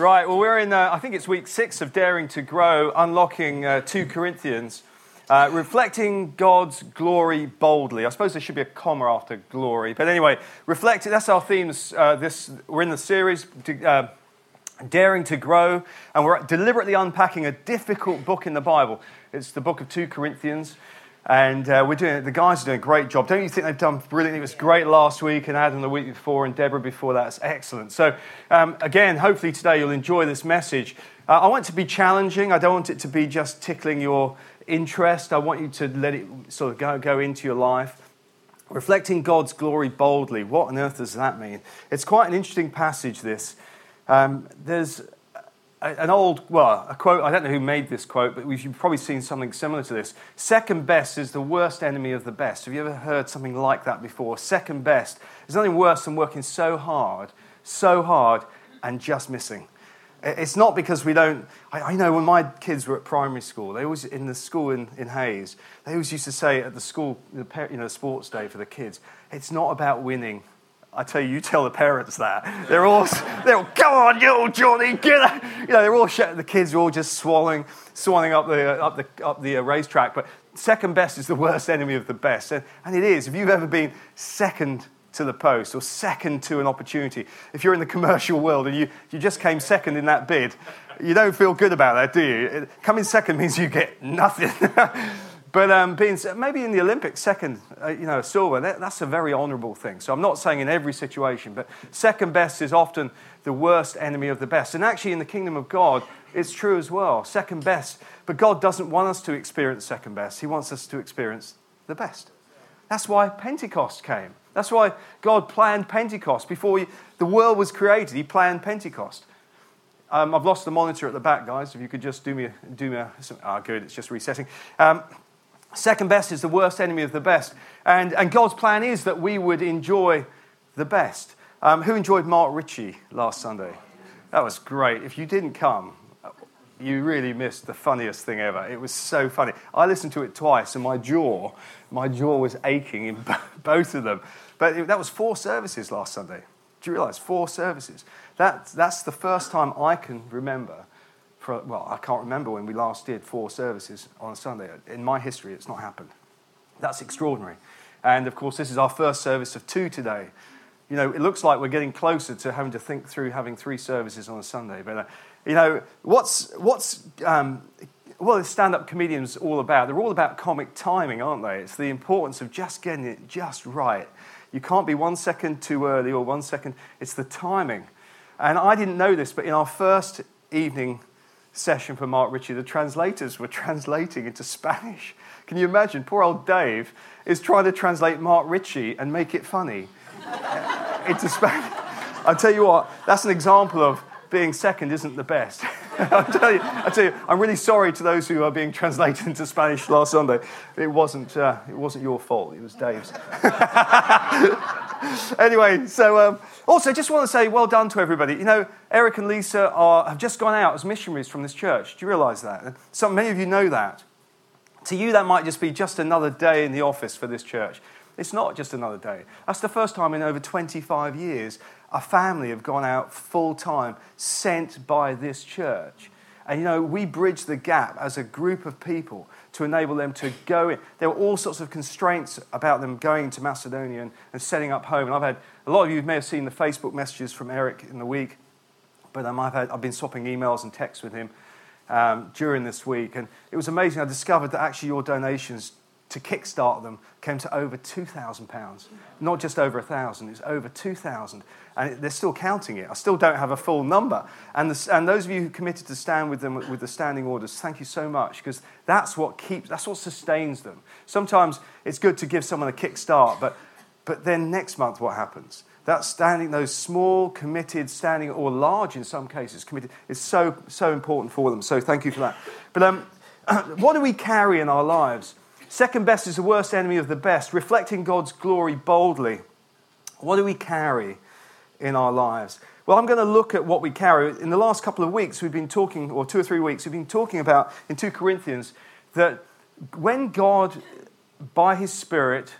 Right, well, we're in, uh, I think it's week six of Daring to Grow, unlocking uh, 2 Corinthians, uh, reflecting God's glory boldly. I suppose there should be a comma after glory. But anyway, reflecting, that's our themes. Uh, this, we're in the series, uh, Daring to Grow, and we're deliberately unpacking a difficult book in the Bible. It's the book of 2 Corinthians. And uh, we're doing the guys are doing a great job. Don't you think they've done brilliantly? It was great last week, and Adam the week before, and Deborah before that. It's excellent. So, um, again, hopefully today you'll enjoy this message. Uh, I want it to be challenging. I don't want it to be just tickling your interest. I want you to let it sort of go, go into your life. Reflecting God's glory boldly. What on earth does that mean? It's quite an interesting passage, this. Um, there's an old, well, a quote, I don't know who made this quote, but you've probably seen something similar to this. Second best is the worst enemy of the best. Have you ever heard something like that before? Second best. There's nothing worse than working so hard, so hard, and just missing. It's not because we don't. I, I know when my kids were at primary school, they always, in the school in, in Hayes, they always used to say at the school, you know, sports day for the kids, it's not about winning, I tell you, you tell the parents that. They're all, they're all, come on, you Johnny, get out. You know, they're all, the kids are all just swallowing, swallowing up the, up the, up the uh, racetrack. But second best is the worst enemy of the best. And, and it is. If you've ever been second to the post or second to an opportunity, if you're in the commercial world and you, you just came second in that bid, you don't feel good about that, do you? Coming second means you get nothing. But um, being maybe in the Olympics, second, uh, you know, silver, that, that's a very honourable thing. So I'm not saying in every situation, but second best is often the worst enemy of the best. And actually, in the kingdom of God, it's true as well. Second best. But God doesn't want us to experience second best, He wants us to experience the best. That's why Pentecost came. That's why God planned Pentecost. Before he, the world was created, He planned Pentecost. Um, I've lost the monitor at the back, guys. If you could just do me, do me a, ah, good, it's just resetting. Um, Second best is the worst enemy of the best. And, and God's plan is that we would enjoy the best. Um, who enjoyed Mark Ritchie last Sunday? That was great. If you didn't come, you really missed the funniest thing ever. It was so funny. I listened to it twice, and my jaw, my jaw was aching in both of them. But it, that was four services last Sunday. Do you realize four services? That, that's the first time I can remember for, well, I can't remember when we last did four services on a Sunday. In my history, it's not happened. That's extraordinary. And of course, this is our first service of two today. You know, it looks like we're getting closer to having to think through having three services on a Sunday. But, uh, you know, what's, what's um, stand up comedians all about? They're all about comic timing, aren't they? It's the importance of just getting it just right. You can't be one second too early or one second, it's the timing. And I didn't know this, but in our first evening session for Mark Ritchie, the translators were translating into Spanish. Can you imagine? Poor old Dave is trying to translate Mark Ritchie and make it funny uh, into Spanish. I'll tell you what, that's an example of being second isn't the best. I'll, tell you, I'll tell you, I'm really sorry to those who are being translated into Spanish last Sunday. It wasn't, uh, it wasn't your fault, it was Dave's. anyway, so um, also just want to say well done to everybody. You know, Eric and Lisa are, have just gone out as missionaries from this church. Do you realize that? So many of you know that. To you, that might just be just another day in the office for this church. It's not just another day. That's the first time in over 25 years a family have gone out full time, sent by this church. And you know, we bridge the gap as a group of people to enable them to go in. There were all sorts of constraints about them going to Macedonia and, and setting up home. And I've had a lot of you may have seen the Facebook messages from Eric in the week, but um, I've, had, I've been swapping emails and texts with him um, during this week. And it was amazing. I discovered that actually your donations to kickstart them came to over £2,000. Not just over 1,000, it's over 2,000. And they're still counting it. I still don't have a full number. And, the, and those of you who committed to stand with them with the standing orders, thank you so much, because that's what keeps, that's what sustains them. Sometimes it's good to give someone a kickstart, but, but then next month what happens? That standing, those small, committed, standing, or large in some cases, committed, is so, so important for them. So thank you for that. But um, what do we carry in our lives? Second best is the worst enemy of the best, reflecting God's glory boldly. What do we carry in our lives? Well, I'm going to look at what we carry. In the last couple of weeks, we've been talking, or two or three weeks, we've been talking about in 2 Corinthians that when God, by His Spirit,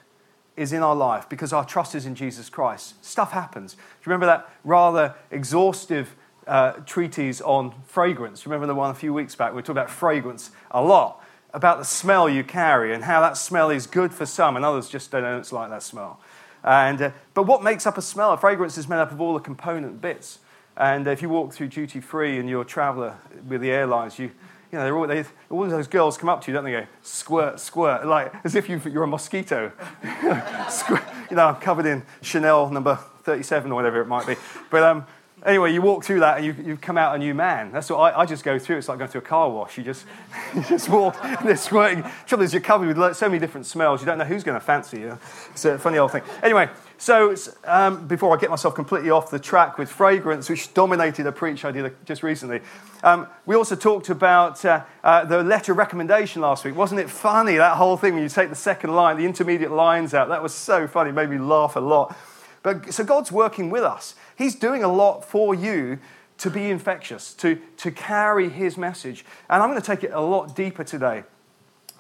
is in our life because our trust is in Jesus Christ, stuff happens. Do you remember that rather exhaustive uh, treatise on fragrance? Remember the one a few weeks back? We talked about fragrance a lot, about the smell you carry and how that smell is good for some and others just don't like that smell. And, uh, but what makes up a smell? A fragrance is made up of all the component bits. And if you walk through duty free and you're a traveller with the airlines, you, you know, all, they, all those girls come up to you, don't they? Go squirt, squirt, like as if you, are a mosquito. you know, I'm covered in Chanel number 37 or whatever it might be. But um, anyway, you walk through that and you, you come out a new man. That's what I, I just go through. It's like going through a car wash. You just, you just walk, and they're. Trouble is, you're covered with so many different smells, you don't know who's going to fancy you. It's a funny old thing. Anyway, so um, before I get myself completely off the track with fragrance, which dominated a preach I did just recently, um, we also talked about uh, uh, the letter recommendation last week. Wasn't it funny, that whole thing, when you take the second line, the intermediate lines out? That was so funny, it made me laugh a lot. But, so God's working with us. He's doing a lot for you to be infectious, to, to carry his message. And I'm going to take it a lot deeper today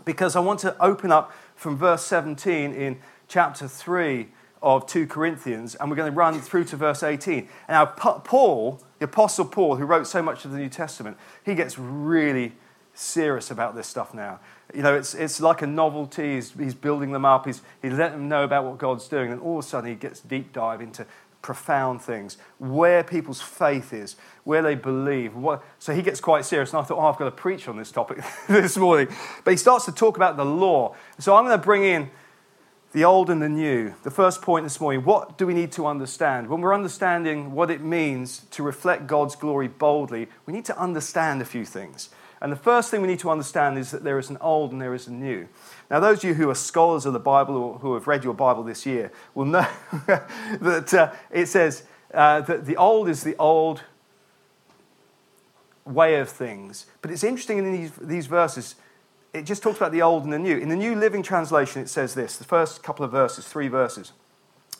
because I want to open up from verse 17 in chapter 3 of 2 Corinthians, and we're going to run through to verse 18. Now, Paul, the Apostle Paul, who wrote so much of the New Testament, he gets really serious about this stuff now. You know, it's, it's like a novelty. He's, he's building them up. He's, he's letting them know about what God's doing. And all of a sudden, he gets deep dive into profound things, where people's faith is, where they believe. What, so he gets quite serious. And I thought, oh, I've got to preach on this topic this morning. But he starts to talk about the law. So I'm going to bring in the old and the new. The first point this morning what do we need to understand? When we're understanding what it means to reflect God's glory boldly, we need to understand a few things. And the first thing we need to understand is that there is an old and there is a new. Now, those of you who are scholars of the Bible or who have read your Bible this year will know that uh, it says uh, that the old is the old way of things. But it's interesting in these, these verses, it just talks about the old and the new. In the New Living Translation, it says this the first couple of verses, three verses.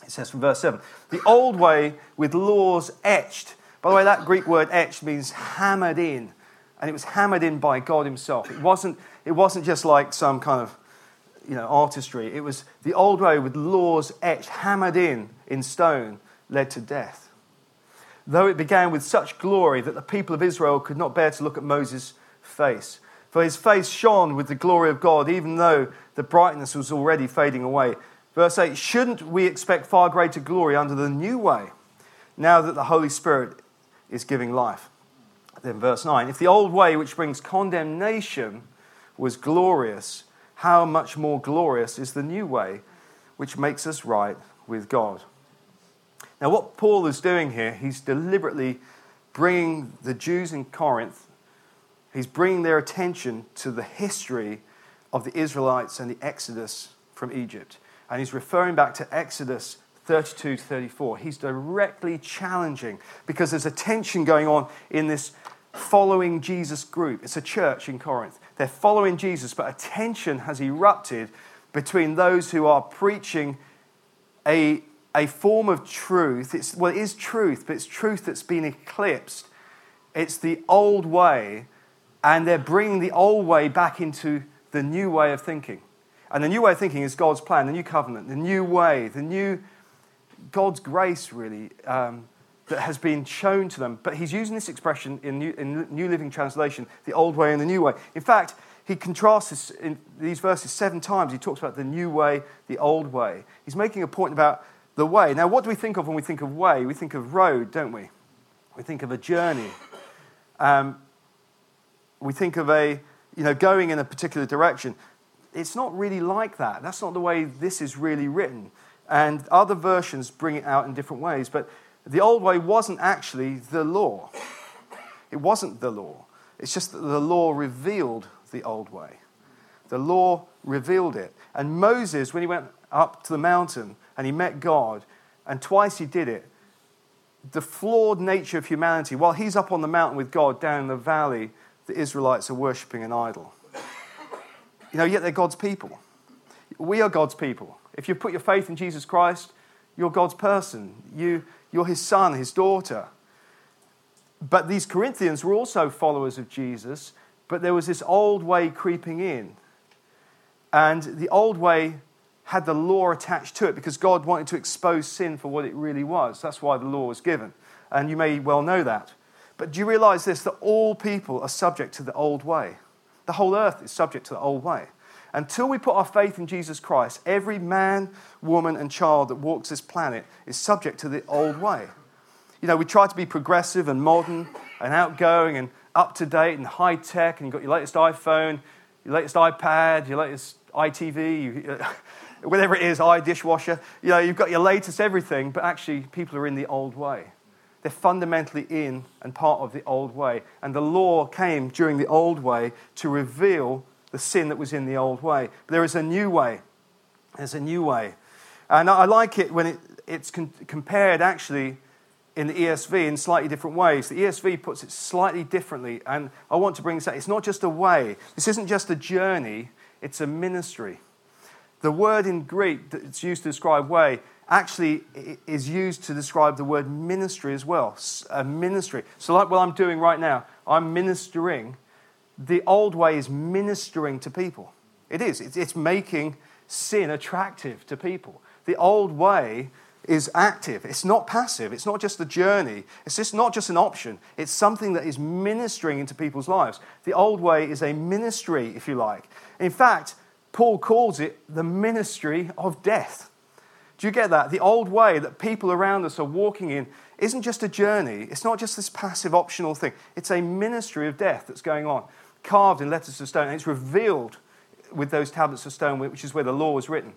It says from verse 7 The old way with laws etched. By the way, that Greek word etched means hammered in and it was hammered in by God Himself. It wasn't, it wasn't just like some kind of you know, artistry. It was the old way with laws etched, hammered in in stone, led to death. Though it began with such glory that the people of Israel could not bear to look at Moses' face. For his face shone with the glory of God, even though the brightness was already fading away. Verse 8 Shouldn't we expect far greater glory under the new way, now that the Holy Spirit is giving life? Then, verse 9 If the old way, which brings condemnation, was glorious, how much more glorious is the new way, which makes us right with God? Now, what Paul is doing here, he's deliberately bringing the Jews in Corinth, he's bringing their attention to the history of the Israelites and the Exodus from Egypt. And he's referring back to Exodus 32 to 34. He's directly challenging because there's a tension going on in this following Jesus group. It's a church in Corinth. They're following Jesus, but a tension has erupted between those who are preaching a, a form of truth. It's, well, it is truth, but it's truth that's been eclipsed. It's the old way, and they're bringing the old way back into the new way of thinking. And the new way of thinking is God's plan, the new covenant, the new way, the new God's grace, really. Um, that has been shown to them. But he's using this expression in New, in New Living Translation, the old way and the new way. In fact, he contrasts this in these verses seven times. He talks about the new way, the old way. He's making a point about the way. Now, what do we think of when we think of way? We think of road, don't we? We think of a journey. Um, we think of a, you know, going in a particular direction. It's not really like that. That's not the way this is really written. And other versions bring it out in different ways. But the old way wasn't actually the law. It wasn't the law. It's just that the law revealed the old way. The law revealed it. And Moses, when he went up to the mountain and he met God, and twice he did it, the flawed nature of humanity, while he's up on the mountain with God, down in the valley, the Israelites are worshipping an idol. You know, yet they're God's people. We are God's people. If you put your faith in Jesus Christ, you're God's person. You, you're his son, his daughter. But these Corinthians were also followers of Jesus, but there was this old way creeping in. And the old way had the law attached to it because God wanted to expose sin for what it really was. That's why the law was given. And you may well know that. But do you realize this that all people are subject to the old way? The whole earth is subject to the old way. Until we put our faith in Jesus Christ, every man, woman, and child that walks this planet is subject to the old way. You know, we try to be progressive and modern and outgoing and up to date and high tech, and you've got your latest iPhone, your latest iPad, your latest ITV, you, uh, whatever it is, iDishwasher. You know, you've got your latest everything, but actually, people are in the old way. They're fundamentally in and part of the old way. And the law came during the old way to reveal the sin that was in the old way. But there is a new way. There's a new way. And I like it when it, it's con- compared actually in the ESV in slightly different ways. The ESV puts it slightly differently. And I want to bring this out. It's not just a way, this isn't just a journey, it's a ministry. The word in Greek that's used to describe way actually is used to describe the word ministry as well. A ministry. So, like what I'm doing right now, I'm ministering. The old way is ministering to people. It is. It's making sin attractive to people. The old way is active. It's not passive. It's not just a journey. It's just not just an option. It's something that is ministering into people's lives. The old way is a ministry, if you like. In fact, Paul calls it the ministry of death. Do you get that? The old way that people around us are walking in isn't just a journey, it's not just this passive optional thing. It's a ministry of death that's going on, carved in letters of stone, and it's revealed with those tablets of stone, which is where the law was written.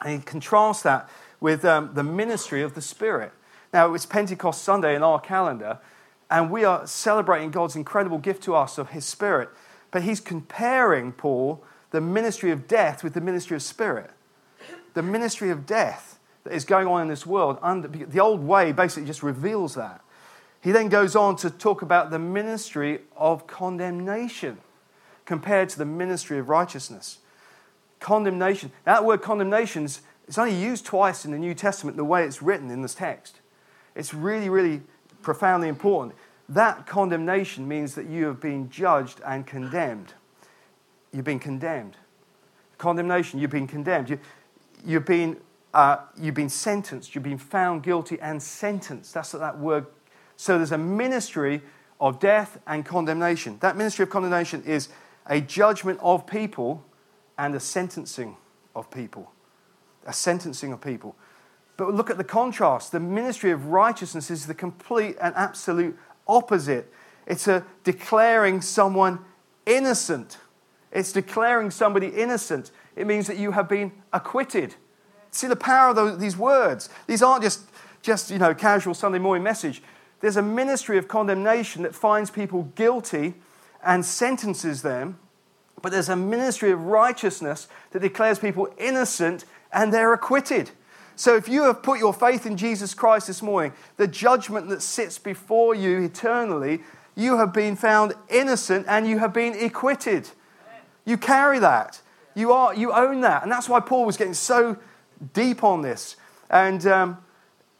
And he contrasts that with um, the ministry of the Spirit. Now, it's Pentecost Sunday in our calendar, and we are celebrating God's incredible gift to us of His Spirit. But he's comparing, Paul, the ministry of death with the ministry of spirit the ministry of death that is going on in this world, under, the old way basically just reveals that. He then goes on to talk about the ministry of condemnation compared to the ministry of righteousness. Condemnation. That word condemnation is only used twice in the New Testament the way it's written in this text. It's really, really profoundly important. That condemnation means that you have been judged and condemned. You've been condemned. Condemnation, you've been condemned. You, you've been, uh, you've been sentenced, you've been found guilty and sentenced. That's what that word. So there's a ministry of death and condemnation. That ministry of condemnation is a judgment of people and a sentencing of people. A sentencing of people. But look at the contrast. The ministry of righteousness is the complete and absolute opposite. It's a declaring someone innocent. It's declaring somebody innocent it means that you have been acquitted. See the power of those, these words. These aren't just, just you know, casual Sunday morning message. There's a ministry of condemnation that finds people guilty and sentences them, but there's a ministry of righteousness that declares people innocent and they're acquitted. So if you have put your faith in Jesus Christ this morning, the judgment that sits before you eternally, you have been found innocent and you have been acquitted. You carry that. You, are, you own that. And that's why Paul was getting so deep on this. And, um,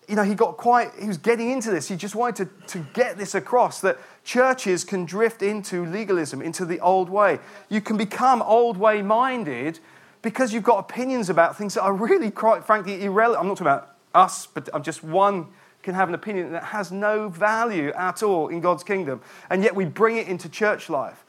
you know, he got quite, he was getting into this. He just wanted to, to get this across that churches can drift into legalism, into the old way. You can become old way minded because you've got opinions about things that are really, quite frankly, irrelevant. I'm not talking about us, but I'm just one can have an opinion that has no value at all in God's kingdom. And yet we bring it into church life.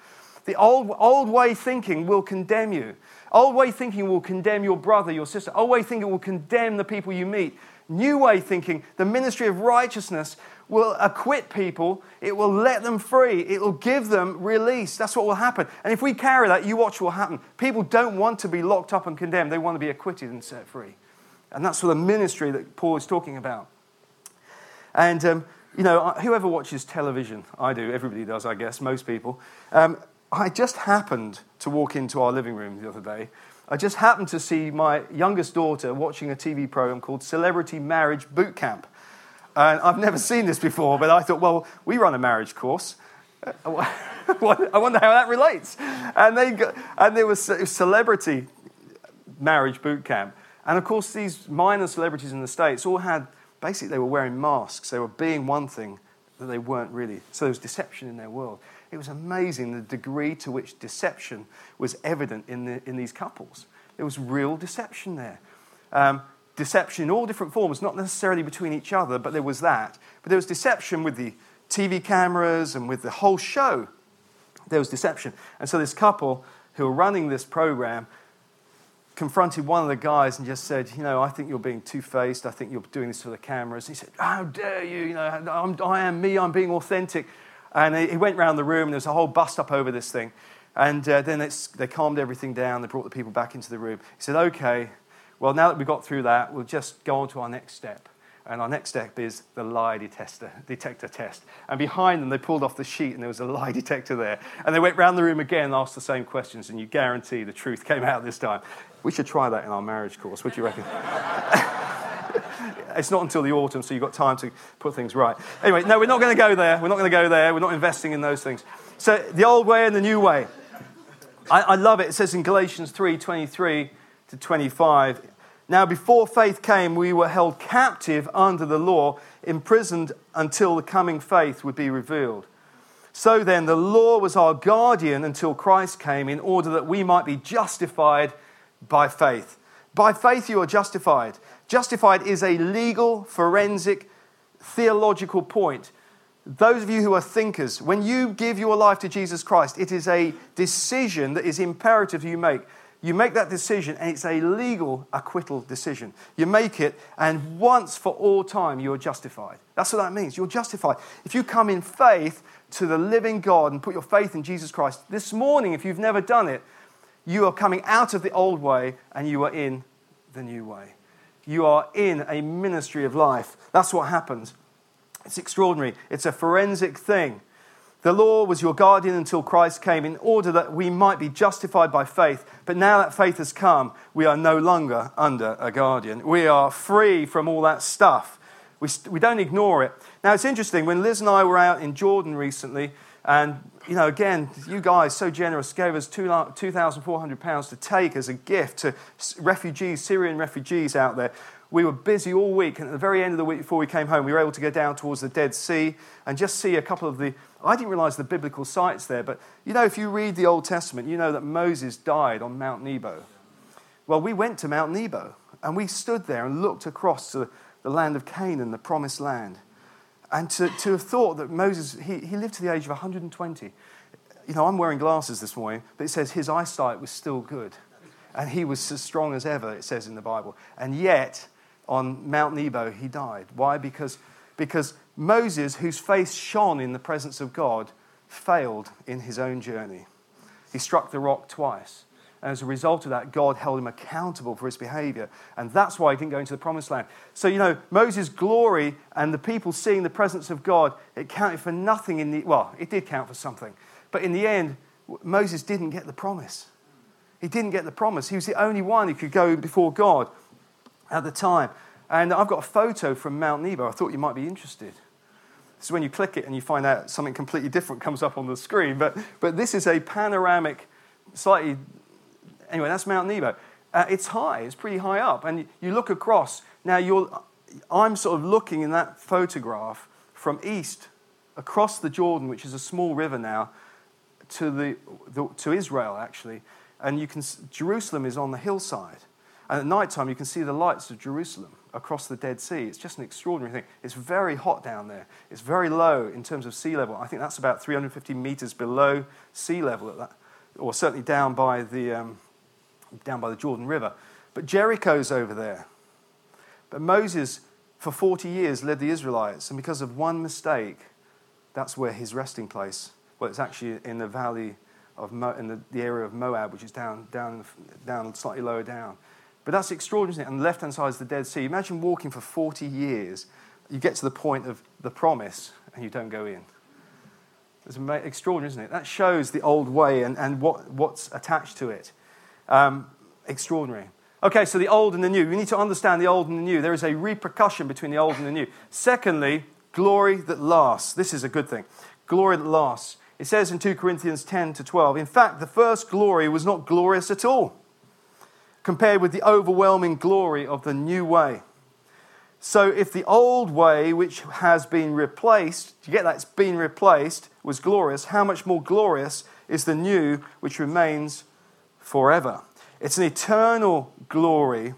The old, old way thinking will condemn you. Old way thinking will condemn your brother, your sister. Old way thinking will condemn the people you meet. New way thinking, the ministry of righteousness, will acquit people. It will let them free. It will give them release. That's what will happen. And if we carry that, you watch what will happen. People don't want to be locked up and condemned, they want to be acquitted and set free. And that's of the ministry that Paul is talking about. And, um, you know, whoever watches television, I do, everybody does, I guess, most people. Um, I just happened to walk into our living room the other day, I just happened to see my youngest daughter watching a TV program called Celebrity Marriage Boot Camp. And I've never seen this before, but I thought, well, we run a marriage course. Uh, I wonder how that relates. And, they got, and there was celebrity marriage boot camp. And of course, these minor celebrities in the States all had basically, they were wearing masks. They were being one thing that they weren't really. So there was deception in their world. It was amazing the degree to which deception was evident in, the, in these couples. There was real deception there. Um, deception in all different forms, not necessarily between each other, but there was that. But there was deception with the TV cameras and with the whole show. There was deception. And so this couple who were running this program confronted one of the guys and just said, You know, I think you're being two faced. I think you're doing this for the cameras. He said, How dare you? You know, I'm, I am me. I'm being authentic. And he went around the room and there was a whole bust up over this thing. And uh, then they calmed everything down. They brought the people back into the room. He said, Okay, well, now that we've got through that, we'll just go on to our next step. And our next step is the lie detector, detector test. And behind them, they pulled off the sheet and there was a lie detector there. And they went round the room again and asked the same questions, and you guarantee the truth came out this time. We should try that in our marriage course. What do you reckon? it's not until the autumn, so you've got time to put things right. Anyway, no, we're not going to go there. We're not going to go there. We're not investing in those things. So the old way and the new way. I, I love it. It says in Galatians 3 23 to 25 now, before faith came, we were held captive under the law, imprisoned until the coming faith would be revealed. So then, the law was our guardian until Christ came, in order that we might be justified by faith. By faith, you are justified. Justified is a legal, forensic, theological point. Those of you who are thinkers, when you give your life to Jesus Christ, it is a decision that is imperative you make. You make that decision, and it's a legal acquittal decision. You make it, and once for all time, you are justified. That's what that means. You're justified. If you come in faith to the living God and put your faith in Jesus Christ, this morning, if you've never done it, you are coming out of the old way and you are in the new way. You are in a ministry of life. That's what happens. It's extraordinary. It's a forensic thing. The law was your guardian until Christ came in order that we might be justified by faith. But now that faith has come, we are no longer under a guardian. We are free from all that stuff. We, we don't ignore it. Now, it's interesting. When Liz and I were out in Jordan recently, and, you know, again, you guys so generous gave us £2,400 to take as a gift to refugees, Syrian refugees out there we were busy all week, and at the very end of the week before we came home, we were able to go down towards the Dead Sea and just see a couple of the. I didn't realize the biblical sites there, but you know, if you read the Old Testament, you know that Moses died on Mount Nebo. Well, we went to Mount Nebo and we stood there and looked across to the land of Canaan, the promised land. And to, to have thought that Moses, he, he lived to the age of 120. You know, I'm wearing glasses this morning, but it says his eyesight was still good. And he was as strong as ever, it says in the Bible. And yet, on Mount Nebo, he died. Why? Because, because Moses, whose face shone in the presence of God, failed in his own journey. He struck the rock twice. And as a result of that, God held him accountable for his behavior. And that's why he didn't go into the promised land. So, you know, Moses' glory and the people seeing the presence of God, it counted for nothing in the, well, it did count for something. But in the end, Moses didn't get the promise. He didn't get the promise. He was the only one who could go before God at the time. And I've got a photo from Mount Nebo. I thought you might be interested. This is when you click it and you find out something completely different comes up on the screen. But, but this is a panoramic, slightly. Anyway, that's Mount Nebo. Uh, it's high, it's pretty high up. And you look across. Now, you're, I'm sort of looking in that photograph from east across the Jordan, which is a small river now, to, the, the to Israel, actually. And you can, Jerusalem is on the hillside. And at night time, you can see the lights of Jerusalem across the Dead Sea. It's just an extraordinary thing. It's very hot down there. It's very low in terms of sea level. I think that's about 350 meters below sea level at that, or certainly down by the, um, down by the Jordan River. But Jericho's over there. But Moses, for 40 years, led the Israelites, and because of one mistake, that's where his resting place. Well, it's actually in the valley of Mo- in the, the area of Moab, which is down, down, down slightly lower down. But that's extraordinary. On the left hand side is the Dead Sea. Imagine walking for 40 years. You get to the point of the promise and you don't go in. It's extraordinary, isn't it? That shows the old way and, and what, what's attached to it. Um, Extraordinary. Okay, so the old and the new. We need to understand the old and the new. There is a repercussion between the old and the new. Secondly, glory that lasts. This is a good thing. Glory that lasts. It says in 2 Corinthians 10 to 12, in fact, the first glory was not glorious at all compared with the overwhelming glory of the new way. So, if the old way, which has been replaced, do you get that? It's been replaced, was glorious, how much more glorious is the new, which remains forever? It's an eternal glory,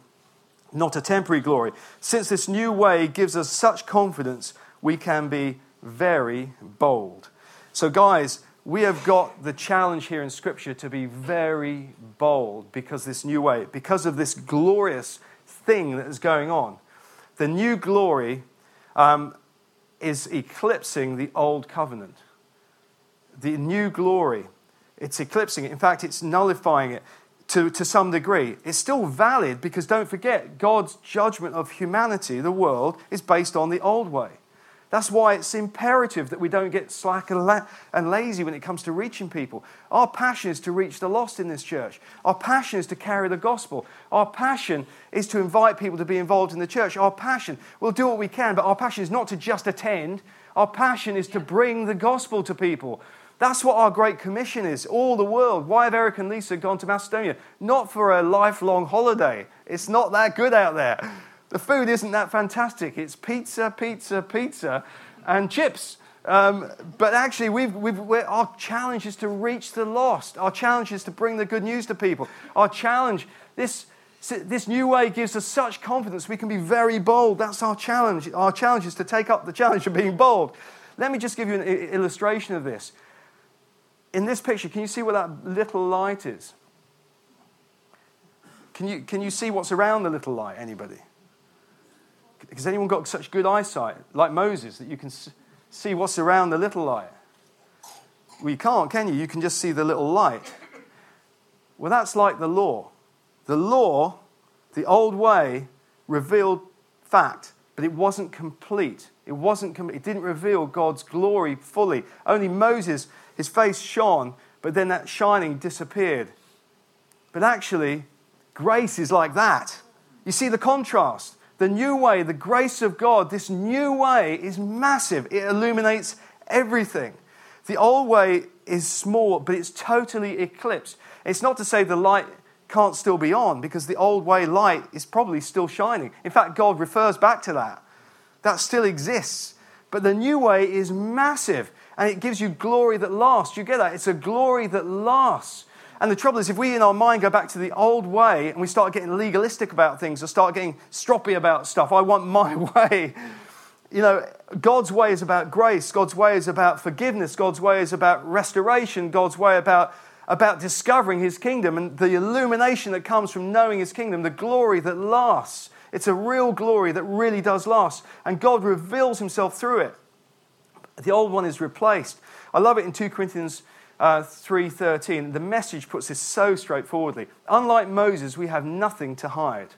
not a temporary glory. Since this new way gives us such confidence, we can be very bold. So, guys, we have got the challenge here in Scripture to be very bold because this new way, because of this glorious thing that is going on. The new glory um, is eclipsing the old covenant. The new glory, it's eclipsing it. In fact, it's nullifying it to, to some degree. It's still valid because don't forget, God's judgment of humanity, the world, is based on the old way. That's why it's imperative that we don't get slack and, la- and, lazy when it comes to reaching people. Our passion is to reach the lost in this church. Our passion is to carry the gospel. Our passion is to invite people to be involved in the church. Our passion, we'll do what we can, but our passion is not to just attend. Our passion is to bring the gospel to people. That's what our Great Commission is. All the world. Why have Eric and Lisa gone to Macedonia? Not for a lifelong holiday. It's not that good out there. The food isn't that fantastic. It's pizza, pizza, pizza, and chips. Um, but actually, we've, we've, our challenge is to reach the lost. Our challenge is to bring the good news to people. Our challenge, this, this new way gives us such confidence we can be very bold. That's our challenge. Our challenge is to take up the challenge of being bold. Let me just give you an illustration of this. In this picture, can you see where that little light is? Can you, can you see what's around the little light? Anybody? Has anyone got such good eyesight, like Moses, that you can see what's around the little light? Well, you can't, can you? You can just see the little light. Well, that's like the law. The law, the old way, revealed fact, but it wasn't complete. It wasn't. Com- it didn't reveal God's glory fully. Only Moses, his face shone, but then that shining disappeared. But actually, grace is like that. You see the contrast. The new way, the grace of God, this new way is massive. It illuminates everything. The old way is small, but it's totally eclipsed. It's not to say the light can't still be on, because the old way light is probably still shining. In fact, God refers back to that. That still exists. But the new way is massive, and it gives you glory that lasts. You get that? It's a glory that lasts. And the trouble is, if we in our mind go back to the old way and we start getting legalistic about things or start getting stroppy about stuff, I want my way. You know, God's way is about grace. God's way is about forgiveness. God's way is about restoration. God's way about, about discovering His kingdom and the illumination that comes from knowing His kingdom, the glory that lasts. It's a real glory that really does last. And God reveals Himself through it. The old one is replaced. I love it in 2 Corinthians uh, 3.13, the message puts this so straightforwardly. Unlike Moses, we have nothing to hide.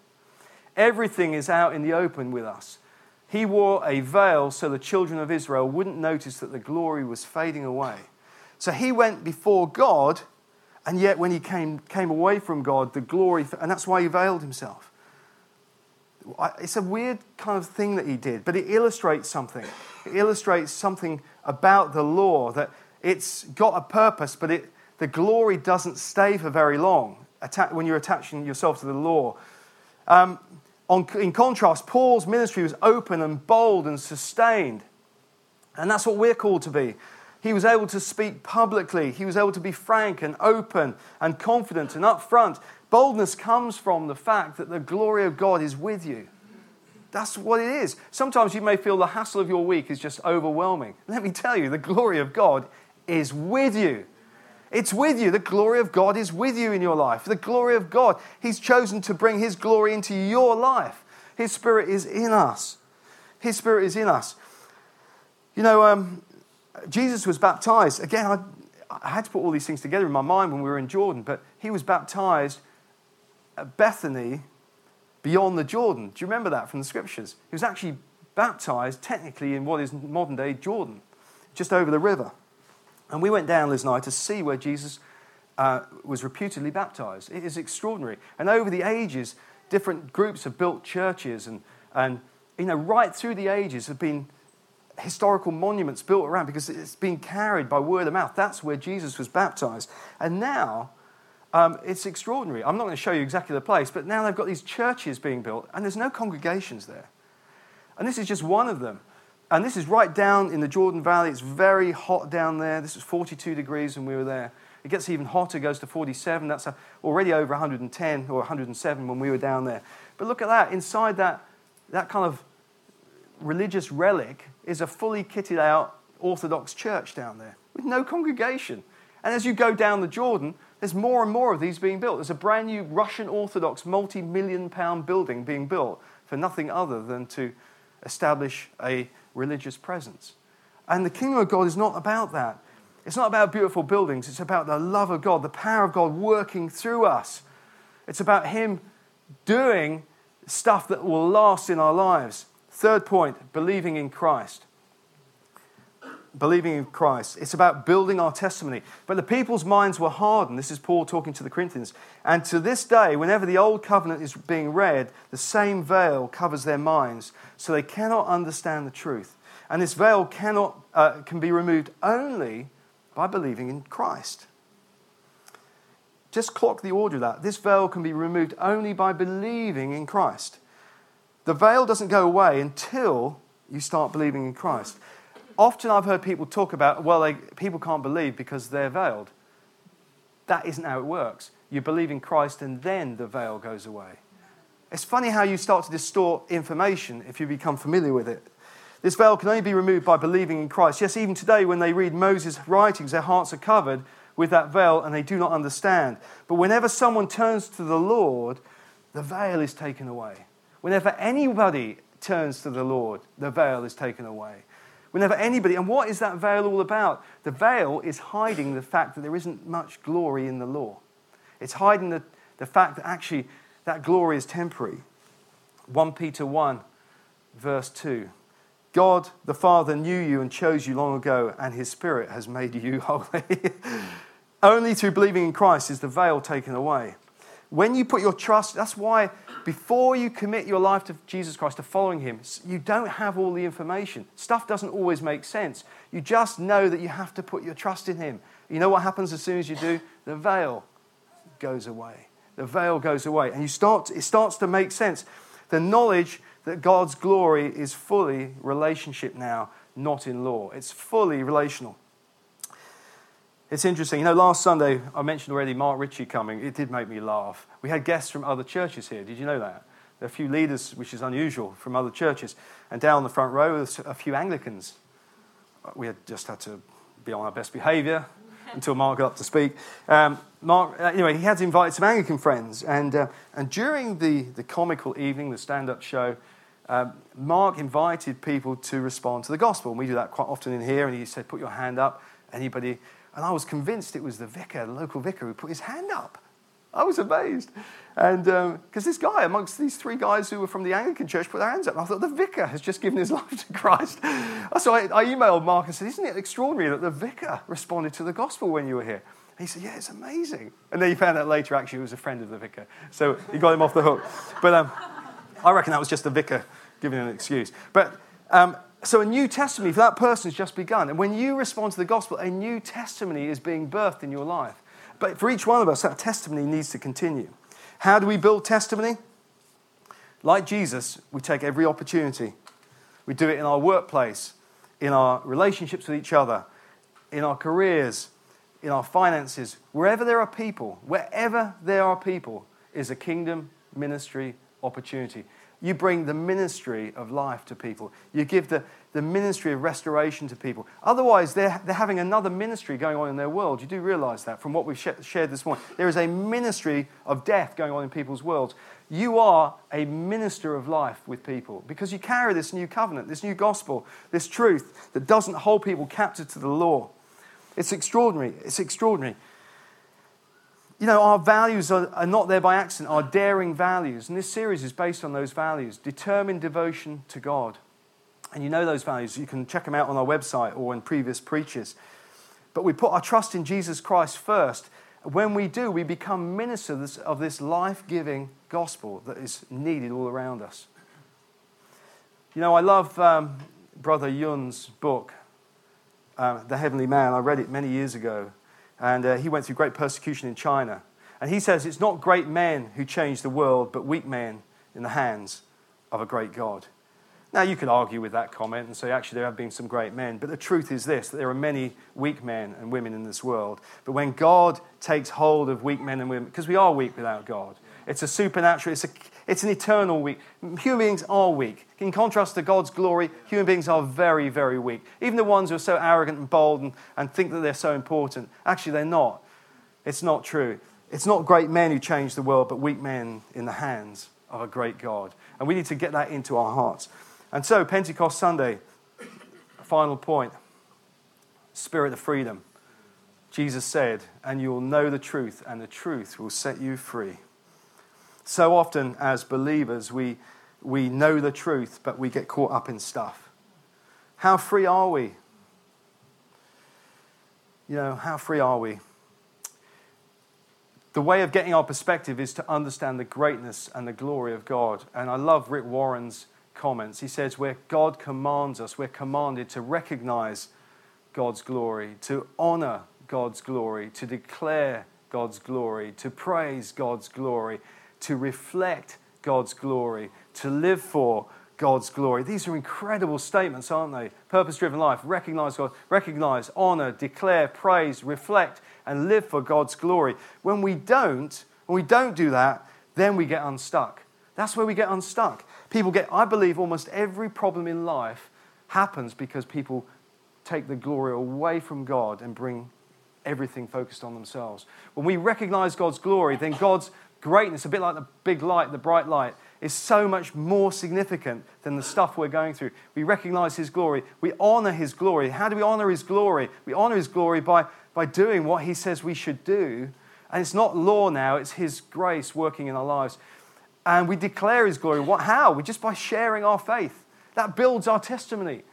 Everything is out in the open with us. He wore a veil so the children of Israel wouldn't notice that the glory was fading away. So he went before God, and yet when he came, came away from God, the glory, and that's why he veiled himself. It's a weird kind of thing that he did, but it illustrates something. It illustrates something about the law that it's got a purpose, but it, the glory doesn't stay for very long when you're attaching yourself to the law. Um, on, in contrast, Paul's ministry was open and bold and sustained. And that's what we're called to be. He was able to speak publicly, he was able to be frank and open and confident and upfront. Boldness comes from the fact that the glory of God is with you. That's what it is. Sometimes you may feel the hassle of your week is just overwhelming. Let me tell you, the glory of God is with you. It's with you. The glory of God is with you in your life. The glory of God. He's chosen to bring His glory into your life. His Spirit is in us. His Spirit is in us. You know, um, Jesus was baptized. Again, I, I had to put all these things together in my mind when we were in Jordan, but He was baptized at Bethany beyond the Jordan. Do you remember that from the scriptures? He was actually baptized technically in what is modern day Jordan, just over the river. And we went down, Liz and I, to see where Jesus uh, was reputedly baptized. It is extraordinary. And over the ages, different groups have built churches, and, and you know, right through the ages have been historical monuments built around because it's been carried by word of mouth. That's where Jesus was baptized. And now, um, it's extraordinary. I'm not going to show you exactly the place, but now they've got these churches being built, and there's no congregations there. And this is just one of them. And this is right down in the Jordan Valley. It's very hot down there. This was 42 degrees when we were there. It gets even hotter, goes to 47. That's already over 110 or 107 when we were down there. But look at that. Inside that, that kind of religious relic is a fully kitted out Orthodox church down there with no congregation. And as you go down the Jordan, there's more and more of these being built. There's a brand new Russian Orthodox multi million pound building being built for nothing other than to establish a religious presence. And the kingdom of God is not about that. It's not about beautiful buildings, it's about the love of God, the power of God working through us. It's about Him doing stuff that will last in our lives. Third point believing in Christ believing in Christ. It's about building our testimony. But the people's minds were hardened. This is Paul talking to the Corinthians. And to this day, whenever the old covenant is being read, the same veil covers their minds, so they cannot understand the truth. And this veil cannot, uh, can be removed only by believing in Christ. Just clock the order of that. This veil can be removed only by believing in Christ. The veil doesn't go away until you start believing in Christ often I've heard people talk about, well, they, people can't believe because they're veiled. That isn't how it works. You believe in Christ and then the veil goes away. It's funny how you start to distort information if you become familiar with it. This veil can only be removed by believing in Christ. Yes, even today, when they read Moses' writings, their hearts are covered with that veil and they do not understand. But whenever someone turns to the Lord, the veil is taken away. Whenever anybody turns to the Lord, the veil is taken away. Whenever anybody, and what is that veil all about? The veil is hiding the fact that there isn't much glory in the law. It's hiding the, the fact that actually that glory is temporary. 1 Peter 1, verse 2. God the Father knew you and chose you long ago, and his Spirit has made you holy. Only through believing in Christ is the veil taken away. When you put your trust, that's why before you commit your life to Jesus Christ, to following Him, you don't have all the information. Stuff doesn't always make sense. You just know that you have to put your trust in Him. You know what happens as soon as you do? The veil goes away. The veil goes away. And you start, it starts to make sense. The knowledge that God's glory is fully relationship now, not in law. It's fully relational. It's interesting. You know, last Sunday, I mentioned already Mark Ritchie coming. It did make me laugh. We had guests from other churches here. Did you know that? There are a few leaders, which is unusual, from other churches. And down the front row, a few Anglicans. We had just had to be on our best behavior until Mark got up to speak. Um, Mark, uh, anyway, he had invited some Anglican friends. And, uh, and during the, the comical evening, the stand up show, um, Mark invited people to respond to the gospel. And we do that quite often in here. And he said, Put your hand up. Anybody and I was convinced it was the vicar, the local vicar, who put his hand up. I was amazed. And because um, this guy, amongst these three guys who were from the Anglican church, put their hands up. And I thought, the vicar has just given his life to Christ. So I, I emailed Mark and said, Isn't it extraordinary that the vicar responded to the gospel when you were here? And he said, Yeah, it's amazing. And then he found out later, actually, he was a friend of the vicar. So he got him off the hook. But um, I reckon that was just the vicar giving an excuse. But um, so a new testimony for that person has just begun. And when you respond to the gospel, a new testimony is being birthed in your life. But for each one of us, that testimony needs to continue. How do we build testimony? Like Jesus, we take every opportunity. We do it in our workplace, in our relationships with each other, in our careers, in our finances. Wherever there are people, wherever there are people, is a kingdom ministry opportunity. You bring the ministry of life to people. You give the, the ministry of restoration to people. Otherwise, they're, they're having another ministry going on in their world. You do realize that from what we've sh- shared this morning. There is a ministry of death going on in people's worlds. You are a minister of life with people because you carry this new covenant, this new gospel, this truth that doesn't hold people captive to the law. It's extraordinary. It's extraordinary you know, our values are, are, not there by accident, our daring values. And this series is based on those values determined devotion to God. And you know those values. You can check them out on our website or in previous preachers. But we put our trust in Jesus Christ first. When we do, we become ministers of this life giving gospel that is needed all around us. You know, I love um, Brother Yun's book, uh, The Heavenly Man. I read it many years ago. And uh, he went through great persecution in China. And he says it's not great men who change the world, but weak men in the hands of a great God. Now, you could argue with that comment and say, actually, there have been some great men. But the truth is this that there are many weak men and women in this world. But when God takes hold of weak men and women, because we are weak without God, it's a supernatural, it's, a, it's an eternal weak. Human beings are weak. In contrast to God's glory, human beings are very, very weak. Even the ones who are so arrogant and bold and, and think that they're so important, actually, they're not. It's not true. It's not great men who change the world, but weak men in the hands of a great God. And we need to get that into our hearts. And so, Pentecost Sunday, final point spirit of freedom. Jesus said, And you will know the truth, and the truth will set you free. So often, as believers, we, we know the truth, but we get caught up in stuff. How free are we? You know, how free are we? The way of getting our perspective is to understand the greatness and the glory of God. And I love Rick Warren's comments. He says, Where God commands us, we're commanded to recognize God's glory, to honor God's glory, to declare God's glory, to praise God's glory, to reflect God's glory, to live for God's glory. These are incredible statements, aren't they? Purpose driven life, recognize God, recognize, honor, declare, praise, reflect, and live for God's glory. When we don't, when we don't do that, then we get unstuck. That's where we get unstuck. People get, I believe almost every problem in life happens because people take the glory away from God and bring everything focused on themselves. When we recognize God's glory, then God's greatness, a bit like the big light, the bright light, is so much more significant than the stuff we're going through. We recognize His glory. We honor His glory. How do we honor His glory? We honor His glory by, by doing what He says we should do. And it's not law now, it's His grace working in our lives. And we declare His glory. What, how? We just by sharing our faith. That builds our testimony.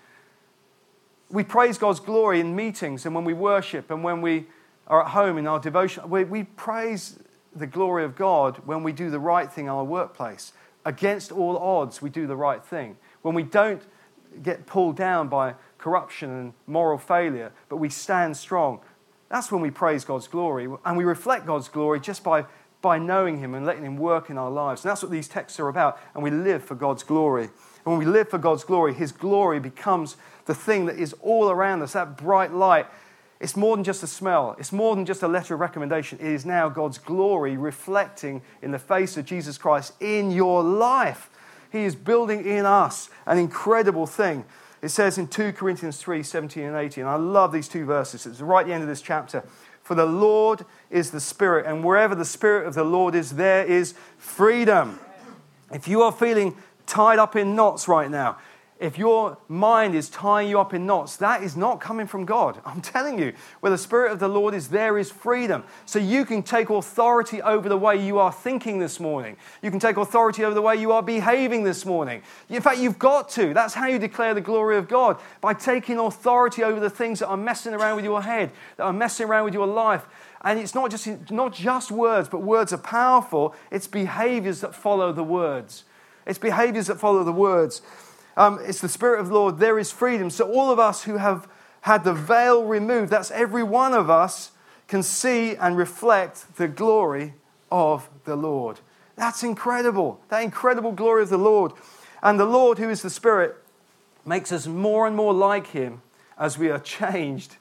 We praise God's glory in meetings and when we worship and when we are at home in our devotion. We, we praise the glory of God when we do the right thing in our workplace. Against all odds, we do the right thing. When we don't get pulled down by corruption and moral failure, but we stand strong, that's when we praise God's glory. And we reflect God's glory just by, by knowing Him and letting Him work in our lives. And that's what these texts are about. And we live for God's glory. And when we live for God's glory, His glory becomes the thing that is all around us, that bright light it's more than just a smell. It's more than just a letter of recommendation. It is now God's glory reflecting in the face of Jesus Christ in your life. He is building in us an incredible thing. It says in 2 Corinthians 3 17 and 18. I love these two verses. It's right at the end of this chapter. For the Lord is the Spirit, and wherever the Spirit of the Lord is, there is freedom. If you are feeling tied up in knots right now, if your mind is tying you up in knots, that is not coming from God. I'm telling you, where the Spirit of the Lord is, there is freedom. So you can take authority over the way you are thinking this morning. You can take authority over the way you are behaving this morning. In fact, you've got to. That's how you declare the glory of God by taking authority over the things that are messing around with your head, that are messing around with your life. And it's not just, not just words, but words are powerful. It's behaviors that follow the words. It's behaviors that follow the words. Um, it's the Spirit of the Lord. There is freedom. So, all of us who have had the veil removed, that's every one of us, can see and reflect the glory of the Lord. That's incredible. That incredible glory of the Lord. And the Lord, who is the Spirit, makes us more and more like Him as we are changed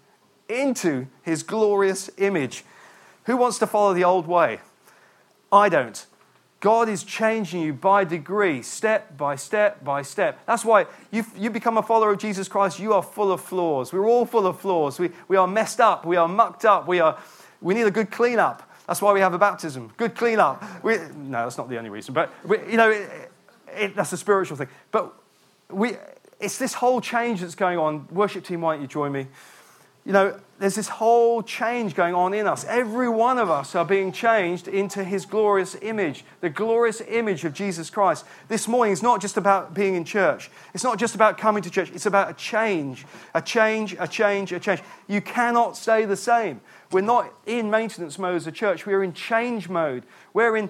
into His glorious image. Who wants to follow the old way? I don't. God is changing you by degree, step by step by step. That's why you you become a follower of Jesus Christ. You are full of flaws. We're all full of flaws. We, we are messed up. We are mucked up. We, are, we need a good cleanup. That's why we have a baptism. Good cleanup. We, no, that's not the only reason. But, we, you know, it, it, that's a spiritual thing. But we, it's this whole change that's going on. Worship team, why don't you join me? You know, there's this whole change going on in us. Every one of us are being changed into his glorious image, the glorious image of Jesus Christ. This morning is not just about being in church. It's not just about coming to church. It's about a change, a change, a change, a change. You cannot stay the same. We're not in maintenance mode as a church. We're in change mode. We're in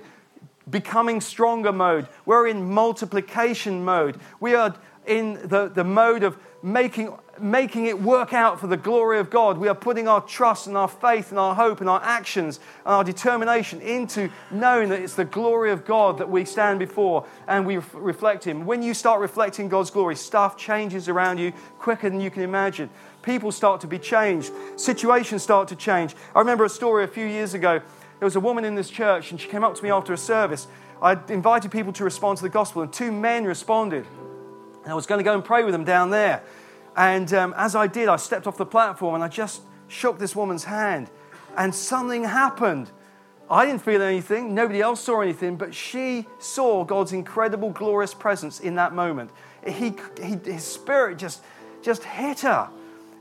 becoming stronger mode. We're in multiplication mode. We are in the, the mode of making making it work out for the glory of God. We are putting our trust and our faith and our hope and our actions and our determination into knowing that it's the glory of God that we stand before and we reflect Him. When you start reflecting God's glory, stuff changes around you quicker than you can imagine. People start to be changed, situations start to change. I remember a story a few years ago. There was a woman in this church, and she came up to me after a service. I invited people to respond to the gospel, and two men responded. And I was going to go and pray with them down there. And um, as I did, I stepped off the platform and I just shook this woman's hand, and something happened. I didn't feel anything, nobody else saw anything, but she saw God's incredible, glorious presence in that moment. He, he, his spirit just, just hit her.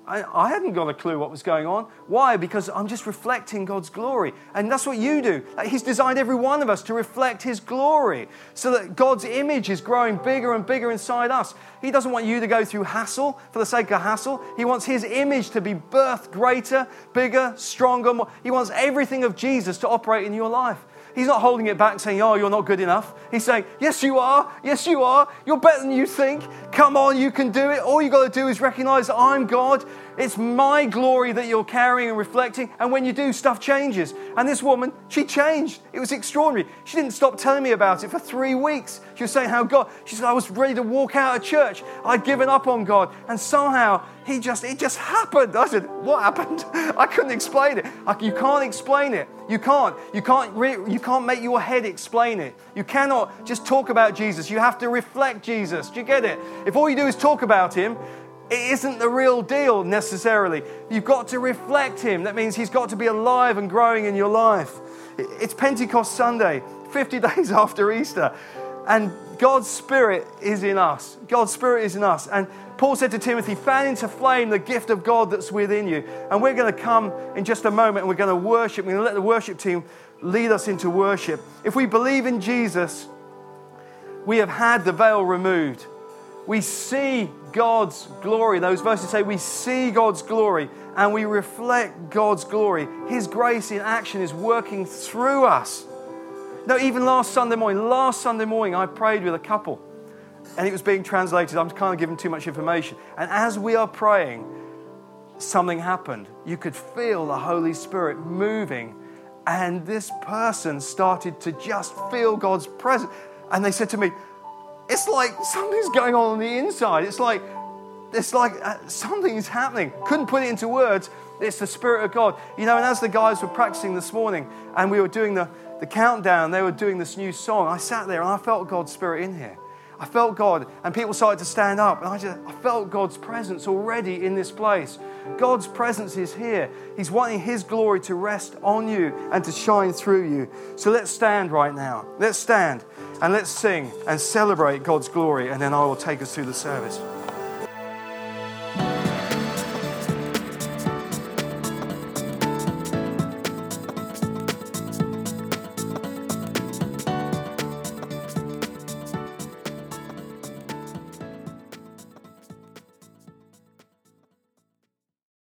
I, I hadn't got a clue what was going on. Why? Because I'm just reflecting God's glory. And that's what you do. He's designed every one of us to reflect His glory so that God's image is growing bigger and bigger inside us. He doesn't want you to go through hassle for the sake of hassle. He wants His image to be birthed greater, bigger, stronger. More. He wants everything of Jesus to operate in your life. He's not holding it back saying, Oh, you're not good enough. He's saying, Yes, you are. Yes, you are. You're better than you think. Come on, you can do it. All you got to do is recognize I'm God. It's my glory that you're carrying and reflecting. And when you do, stuff changes. And this woman, she changed. It was extraordinary. She didn't stop telling me about it for three weeks. She was saying how God, she said, I was ready to walk out of church. I'd given up on God. And somehow he just, it just happened. I said, What happened? I couldn't explain it. I, you can't explain it. You can't. You can't, re, you can't make your head explain it. You cannot just talk about Jesus. You have to reflect Jesus. Do you get it? If all you do is talk about him, it isn't the real deal necessarily. You've got to reflect Him. That means He's got to be alive and growing in your life. It's Pentecost Sunday, 50 days after Easter, and God's Spirit is in us. God's Spirit is in us. And Paul said to Timothy, fan into flame the gift of God that's within you. And we're going to come in just a moment and we're going to worship. We're going to let the worship team lead us into worship. If we believe in Jesus, we have had the veil removed. We see God's glory. Those verses say we see God's glory and we reflect God's glory. His grace in action is working through us. No, even last Sunday morning, last Sunday morning, I prayed with a couple and it was being translated. I'm kind of giving too much information. And as we are praying, something happened. You could feel the Holy Spirit moving, and this person started to just feel God's presence. And they said to me, it's like something's going on on the inside. It's like, it's like uh, something is happening. Couldn't put it into words. It's the Spirit of God. You know, and as the guys were practicing this morning and we were doing the, the countdown, they were doing this new song. I sat there and I felt God's Spirit in here. I felt God, and people started to stand up, and I just I felt God's presence already in this place. God's presence is here. He's wanting His glory to rest on you and to shine through you. So let's stand right now. Let's stand and let's sing and celebrate God's glory, and then I will take us through the service.